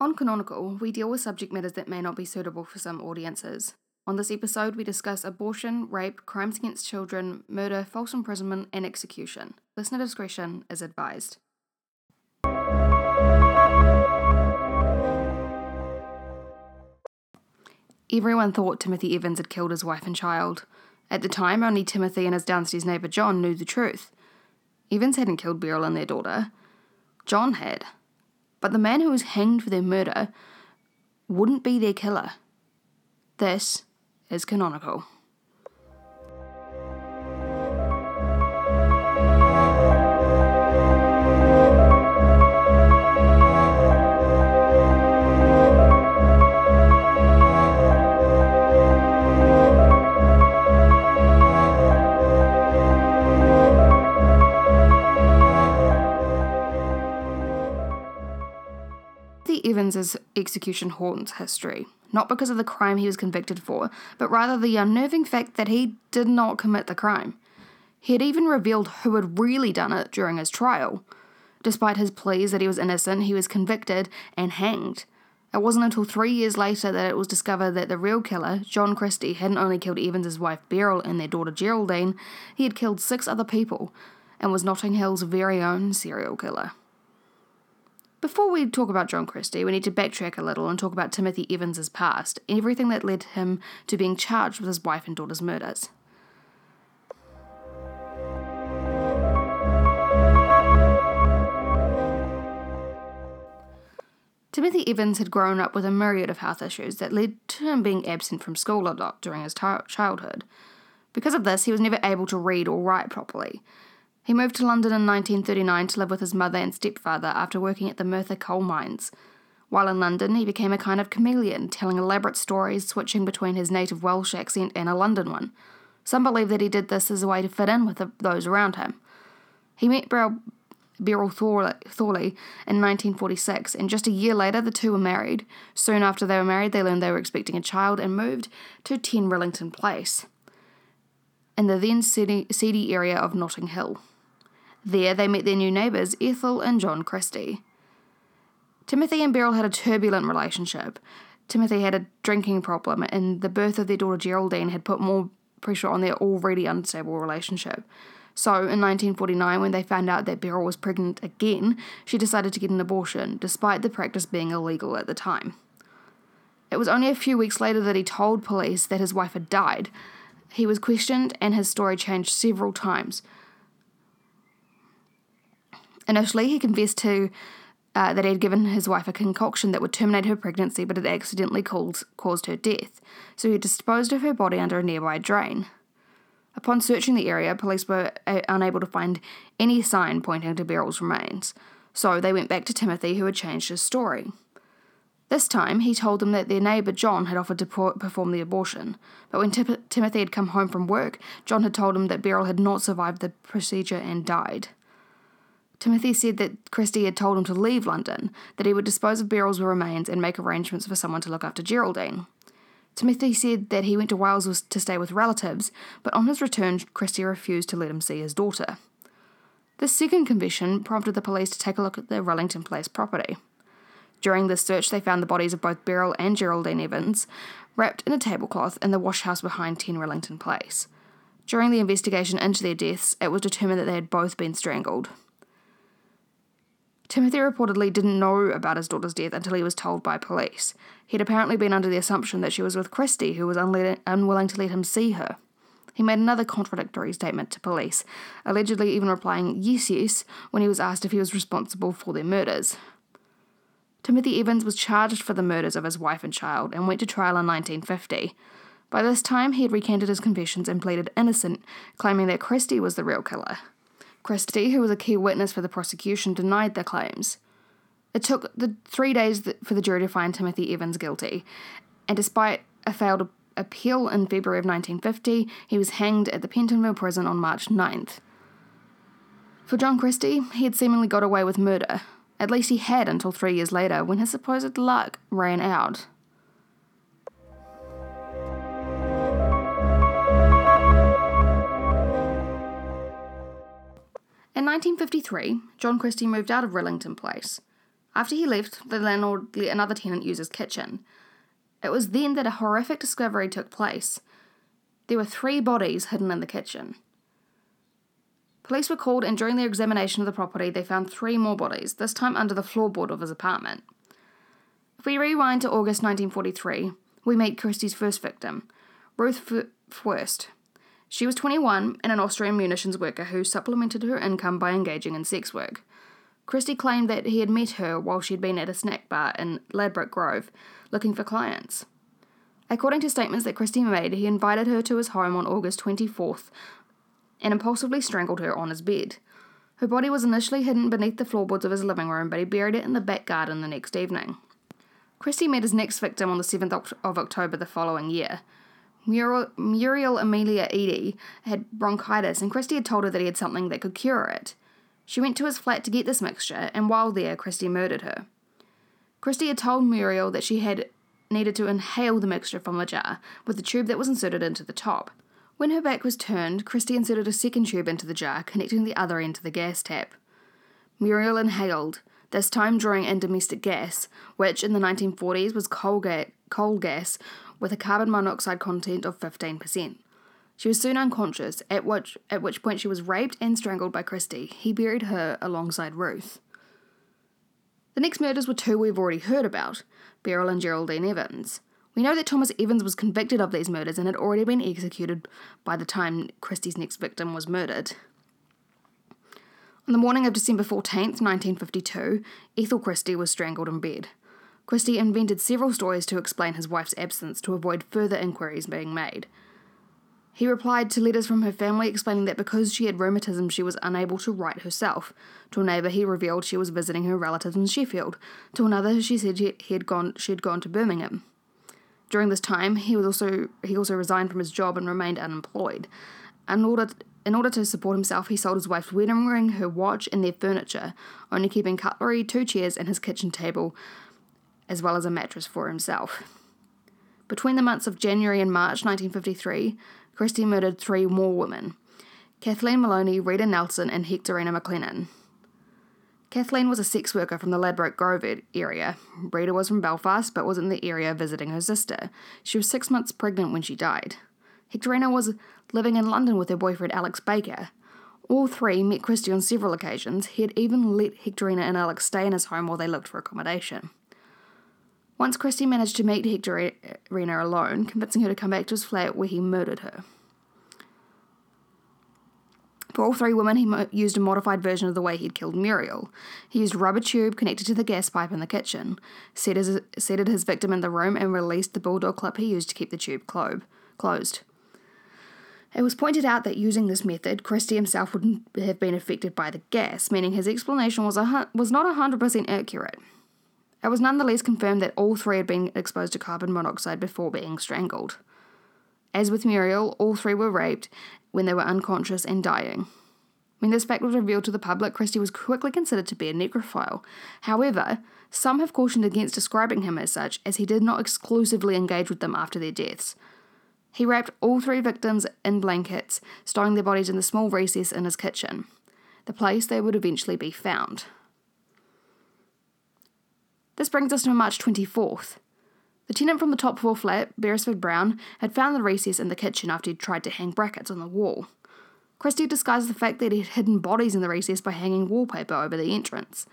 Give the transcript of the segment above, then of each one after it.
On Canonical, we deal with subject matters that may not be suitable for some audiences. On this episode, we discuss abortion, rape, crimes against children, murder, false imprisonment, and execution. Listener discretion is advised. Everyone thought Timothy Evans had killed his wife and child. At the time, only Timothy and his downstairs neighbour John knew the truth. Evans hadn't killed Beryl and their daughter. John had. But the man who was hanged for their murder wouldn't be their killer. This is canonical. Evans's execution haunts history, not because of the crime he was convicted for, but rather the unnerving fact that he did not commit the crime. He had even revealed who had really done it during his trial. Despite his pleas that he was innocent, he was convicted and hanged. It wasn't until three years later that it was discovered that the real killer, John Christie, hadn't only killed Evans's wife Beryl and their daughter Geraldine, he had killed six other people and was Notting Hill's very own serial killer. Before we talk about John Christie, we need to backtrack a little and talk about Timothy Evans's past, everything that led him to being charged with his wife and daughter's murders. Timothy Evans had grown up with a myriad of health issues that led to him being absent from school a lot during his t- childhood. Because of this, he was never able to read or write properly, he moved to London in 1939 to live with his mother and stepfather after working at the Merthyr coal mines. While in London, he became a kind of chameleon, telling elaborate stories, switching between his native Welsh accent and a London one. Some believe that he did this as a way to fit in with the, those around him. He met Beryl, Beryl Thorley in 1946, and just a year later, the two were married. Soon after they were married, they learned they were expecting a child and moved to 10 Rillington Place in the then seedy, seedy area of Notting Hill. There, they met their new neighbours, Ethel and John Christie. Timothy and Beryl had a turbulent relationship. Timothy had a drinking problem, and the birth of their daughter Geraldine had put more pressure on their already unstable relationship. So, in 1949, when they found out that Beryl was pregnant again, she decided to get an abortion, despite the practice being illegal at the time. It was only a few weeks later that he told police that his wife had died. He was questioned, and his story changed several times. Initially, he confessed to uh, that he had given his wife a concoction that would terminate her pregnancy, but had accidentally caused, caused her death, so he disposed of her body under a nearby drain. Upon searching the area, police were uh, unable to find any sign pointing to Beryl's remains, so they went back to Timothy, who had changed his story. This time, he told them that their neighbour John had offered to perform the abortion, but when Timothy had come home from work, John had told him that Beryl had not survived the procedure and died. Timothy said that Christie had told him to leave London, that he would dispose of Beryl's remains and make arrangements for someone to look after Geraldine. Timothy said that he went to Wales to stay with relatives, but on his return, Christie refused to let him see his daughter. This second confession prompted the police to take a look at the Rillington Place property. During this search, they found the bodies of both Beryl and Geraldine Evans wrapped in a tablecloth in the wash house behind 10 Rillington Place. During the investigation into their deaths, it was determined that they had both been strangled. Timothy reportedly didn't know about his daughter's death until he was told by police. He'd apparently been under the assumption that she was with Christie, who was unwilling to let him see her. He made another contradictory statement to police, allegedly even replying yes, yes, when he was asked if he was responsible for their murders. Timothy Evans was charged for the murders of his wife and child and went to trial in 1950. By this time, he had recanted his confessions and pleaded innocent, claiming that Christie was the real killer. Christie, who was a key witness for the prosecution, denied the claims. It took the three days for the jury to find Timothy Evans guilty, and despite a failed appeal in February of 1950, he was hanged at the Pentonville prison on March 9th. For John Christie, he had seemingly got away with murder. At least he had until three years later, when his supposed luck ran out. In 1953, John Christie moved out of Rillington Place. After he left, the landlord let another tenant use his kitchen. It was then that a horrific discovery took place. There were three bodies hidden in the kitchen. Police were called, and during their examination of the property, they found three more bodies, this time under the floorboard of his apartment. If we rewind to August 1943, we meet Christie's first victim, Ruth Fürst. She was 21 and an Austrian munitions worker who supplemented her income by engaging in sex work. Christie claimed that he had met her while she had been at a snack bar in Ladbroke Grove looking for clients. According to statements that Christie made, he invited her to his home on August 24th and impulsively strangled her on his bed. Her body was initially hidden beneath the floorboards of his living room, but he buried it in the back garden the next evening. Christie met his next victim on the 7th of October the following year. Muriel, Amelia Eady had bronchitis, and Christie had told her that he had something that could cure it. She went to his flat to get this mixture, and while there, Christie murdered her. Christie had told Muriel that she had needed to inhale the mixture from the jar with the tube that was inserted into the top. When her back was turned, Christie inserted a second tube into the jar, connecting the other end to the gas tap. Muriel inhaled, this time drawing in domestic gas, which in the 1940s was coal, ga- coal gas with a carbon monoxide content of 15%. She was soon unconscious, at which, at which point she was raped and strangled by Christie. He buried her alongside Ruth. The next murders were two we've already heard about Beryl and Geraldine Evans. We know that Thomas Evans was convicted of these murders and had already been executed by the time Christie's next victim was murdered. On the morning of December 14th, 1952, Ethel Christie was strangled in bed. Christie invented several stories to explain his wife's absence to avoid further inquiries being made. He replied to letters from her family explaining that because she had rheumatism, she was unable to write herself. To a neighbour, he revealed she was visiting her relatives in Sheffield. To another, she said he had gone, she had gone to Birmingham. During this time, he was also he also resigned from his job and remained unemployed. In order in order to support himself, he sold his wife's wedding ring, her watch, and their furniture, only keeping cutlery, two chairs, and his kitchen table, as well as a mattress for himself. Between the months of January and March 1953, Christie murdered three more women Kathleen Maloney, Rita Nelson, and Hectorina McLennan. Kathleen was a sex worker from the Ladbroke Grove area. Rita was from Belfast but was in the area visiting her sister. She was six months pregnant when she died. Hectorina was living in London with her boyfriend Alex Baker. All three met Christie on several occasions. He had even let Hectorina and Alex stay in his home while they looked for accommodation. Once Christie managed to meet Hectorina alone, convincing her to come back to his flat where he murdered her. For all three women, he mo- used a modified version of the way he'd killed Muriel. He used rubber tube connected to the gas pipe in the kitchen, set his, seated his victim in the room, and released the bulldog clip he used to keep the tube clo- closed. It was pointed out that using this method, Christie himself would not have been affected by the gas, meaning his explanation was, a, was not 100% accurate. It was nonetheless confirmed that all three had been exposed to carbon monoxide before being strangled. As with Muriel, all three were raped when they were unconscious and dying. When this fact was revealed to the public, Christie was quickly considered to be a necrophile. However, some have cautioned against describing him as such, as he did not exclusively engage with them after their deaths. He wrapped all three victims in blankets, stowing their bodies in the small recess in his kitchen, the place they would eventually be found. This brings us to March 24th. The tenant from the top floor flat, Beresford Brown, had found the recess in the kitchen after he'd tried to hang brackets on the wall. Christie disguised the fact that he'd hidden bodies in the recess by hanging wallpaper over the entrance.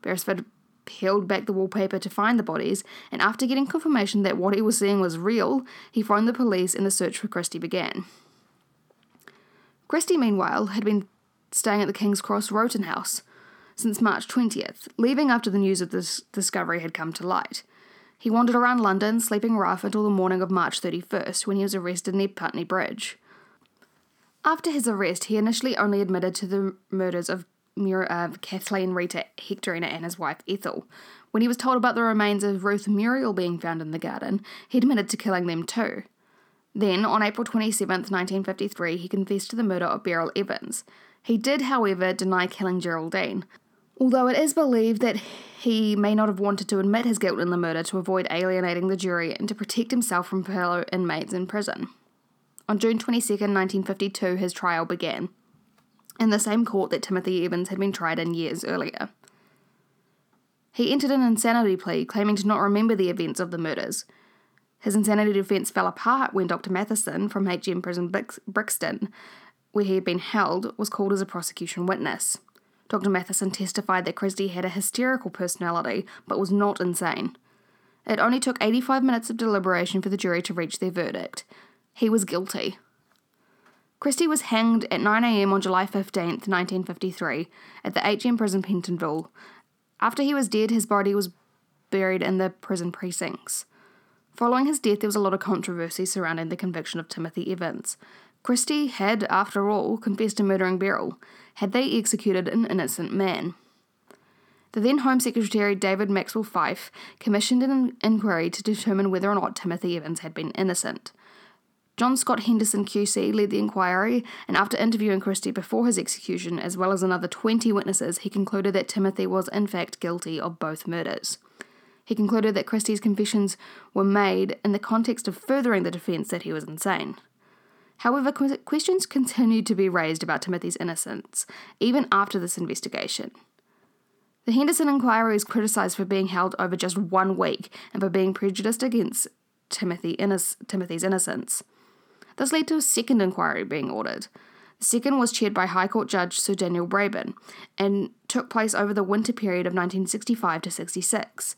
Beresford peeled back the wallpaper to find the bodies, and after getting confirmation that what he was seeing was real, he phoned the police and the search for Christie began. Christie, meanwhile, had been staying at the King's Cross Rowton House, since March 20th, leaving after the news of this discovery had come to light. He wandered around London, sleeping rough until the morning of March 31st, when he was arrested near Putney Bridge. After his arrest, he initially only admitted to the murders of Mur- uh, Kathleen Rita Hectorina and his wife Ethel. When he was told about the remains of Ruth Muriel being found in the garden, he admitted to killing them too. Then, on April 27, 1953, he confessed to the murder of Beryl Evans. He did, however, deny killing Geraldine, although it is believed that he may not have wanted to admit his guilt in the murder to avoid alienating the jury and to protect himself from fellow inmates in prison. On June 22, 1952, his trial began, in the same court that Timothy Evans had been tried in years earlier. He entered an insanity plea, claiming to not remember the events of the murders. His insanity defence fell apart when Dr. Matheson from HM Prison Brixton, where he had been held, was called as a prosecution witness. Dr. Matheson testified that Christie had a hysterical personality but was not insane. It only took 85 minutes of deliberation for the jury to reach their verdict. He was guilty. Christie was hanged at 9am on July 15, 1953, at the HM prison Pentonville. After he was dead, his body was buried in the prison precincts. Following his death, there was a lot of controversy surrounding the conviction of Timothy Evans. Christie had, after all, confessed to murdering Beryl. Had they executed an innocent man? The then Home Secretary David Maxwell Fyfe commissioned an inquiry to determine whether or not Timothy Evans had been innocent. John Scott Henderson QC led the inquiry, and after interviewing Christie before his execution, as well as another 20 witnesses, he concluded that Timothy was in fact guilty of both murders. He concluded that Christie's confessions were made in the context of furthering the defence that he was insane. However, questions continued to be raised about Timothy's innocence, even after this investigation. The Henderson inquiry is criticised for being held over just one week and for being prejudiced against Timothy Timothy's innocence. This led to a second inquiry being ordered. The second was chaired by High Court Judge Sir Daniel Brabin and took place over the winter period of 1965 to 66.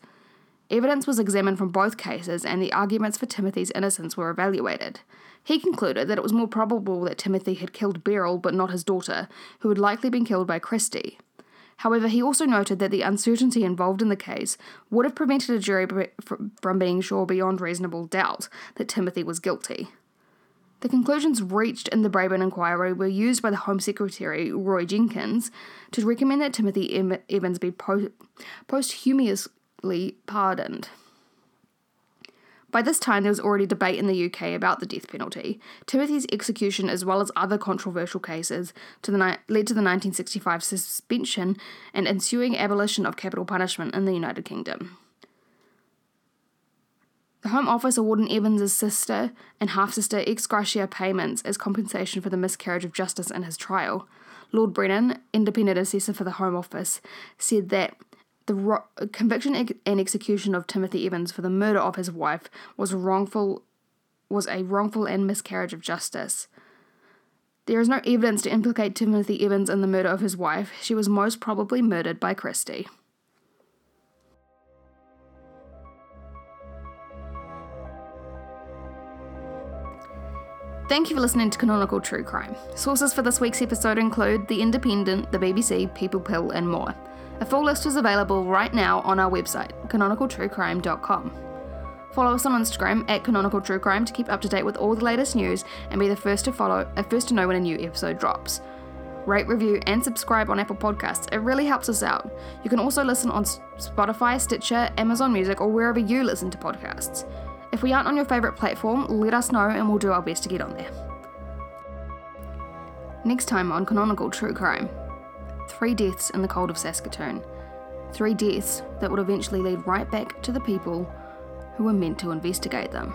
Evidence was examined from both cases and the arguments for Timothy's innocence were evaluated. He concluded that it was more probable that Timothy had killed Beryl but not his daughter, who had likely been killed by Christie. However, he also noted that the uncertainty involved in the case would have prevented a jury from being sure beyond reasonable doubt that Timothy was guilty. The conclusions reached in the Brabin inquiry were used by the Home Secretary, Roy Jenkins, to recommend that Timothy Evans be posthumously pardoned. By this time, there was already debate in the UK about the death penalty. Timothy's execution, as well as other controversial cases, to ni- led to the 1965 suspension and ensuing abolition of capital punishment in the United Kingdom. The Home Office awarded Evans's sister and half sister ex gratia payments as compensation for the miscarriage of justice in his trial. Lord Brennan, independent assessor for the Home Office, said that the ro- conviction and execution of Timothy Evans for the murder of his wife was wrongful was a wrongful and miscarriage of justice. There is no evidence to implicate Timothy Evans in the murder of his wife. She was most probably murdered by Christie. Thank you for listening to Canonical True Crime. Sources for this week's episode include The Independent, The BBC, People Pill, and more. A full list is available right now on our website, canonicaltruecrime.com. Follow us on Instagram at Canonical True Crime to keep up to date with all the latest news and be the first to follow, uh, first to know when a new episode drops. Rate, review, and subscribe on Apple Podcasts. It really helps us out. You can also listen on Spotify, Stitcher, Amazon Music, or wherever you listen to podcasts. If we aren't on your favourite platform, let us know and we'll do our best to get on there. Next time on Canonical True Crime three deaths in the cold of Saskatoon. Three deaths that would eventually lead right back to the people who were meant to investigate them.